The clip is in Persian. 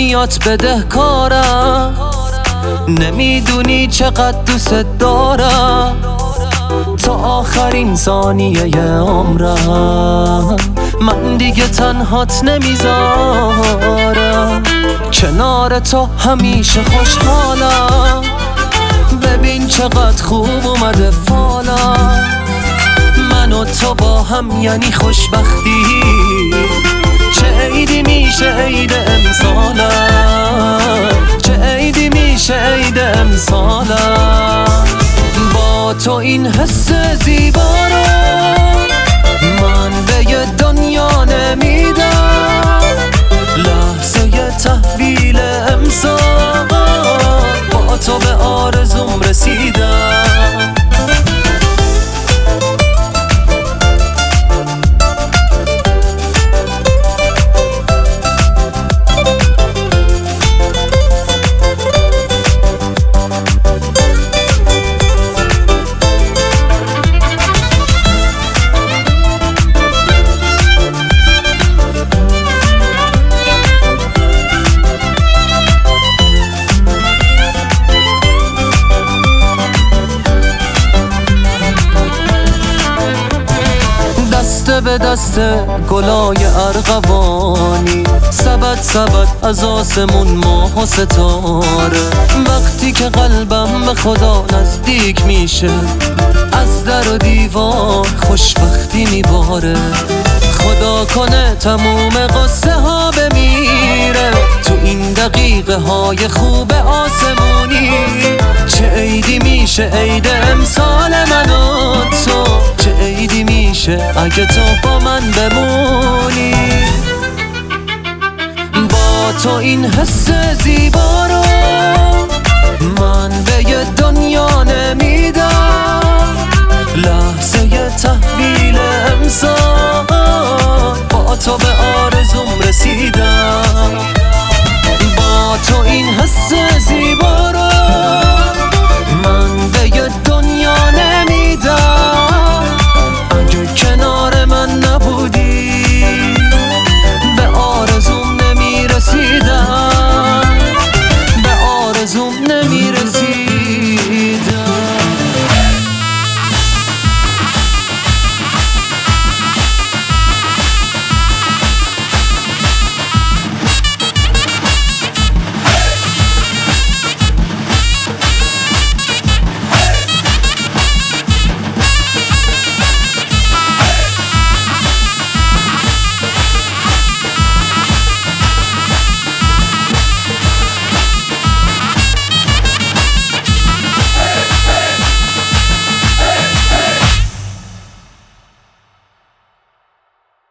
دنیات بده کارم نمی‌دونی چقدر دوست دارم. تا آخرین ثانیه عمرم. من دیگه تنهات نمی‌ذارم. کنار تو همیشه خوشحالم. ببین چقدر خوب اومده فالم. من و تو با هم یعنی خوشبختی. امسالم با تو این حس زیبا رو من به دنیا نمیدم. لحظه تحویل امسال با تو به آرزوم رسیدم به دست گلای ارغوانی. سبد سبد از آسمون ماه و ستاره. وقتی که قلبم به خدا نزدیک میشه از در و دیوار خوشبختی میباره. خدا کنه تموم قصه ها بمیره. تو این دقیقه های خوب آسمونی. چه عیدی میشه عید امسال من میشه اگه تو با من بمونی. با تو این حس زیبا رو من به یه دنیا نمیدم. لحظه تحویل امسال با تو به آرزوم رسیدم. با تو این حس زیبا رو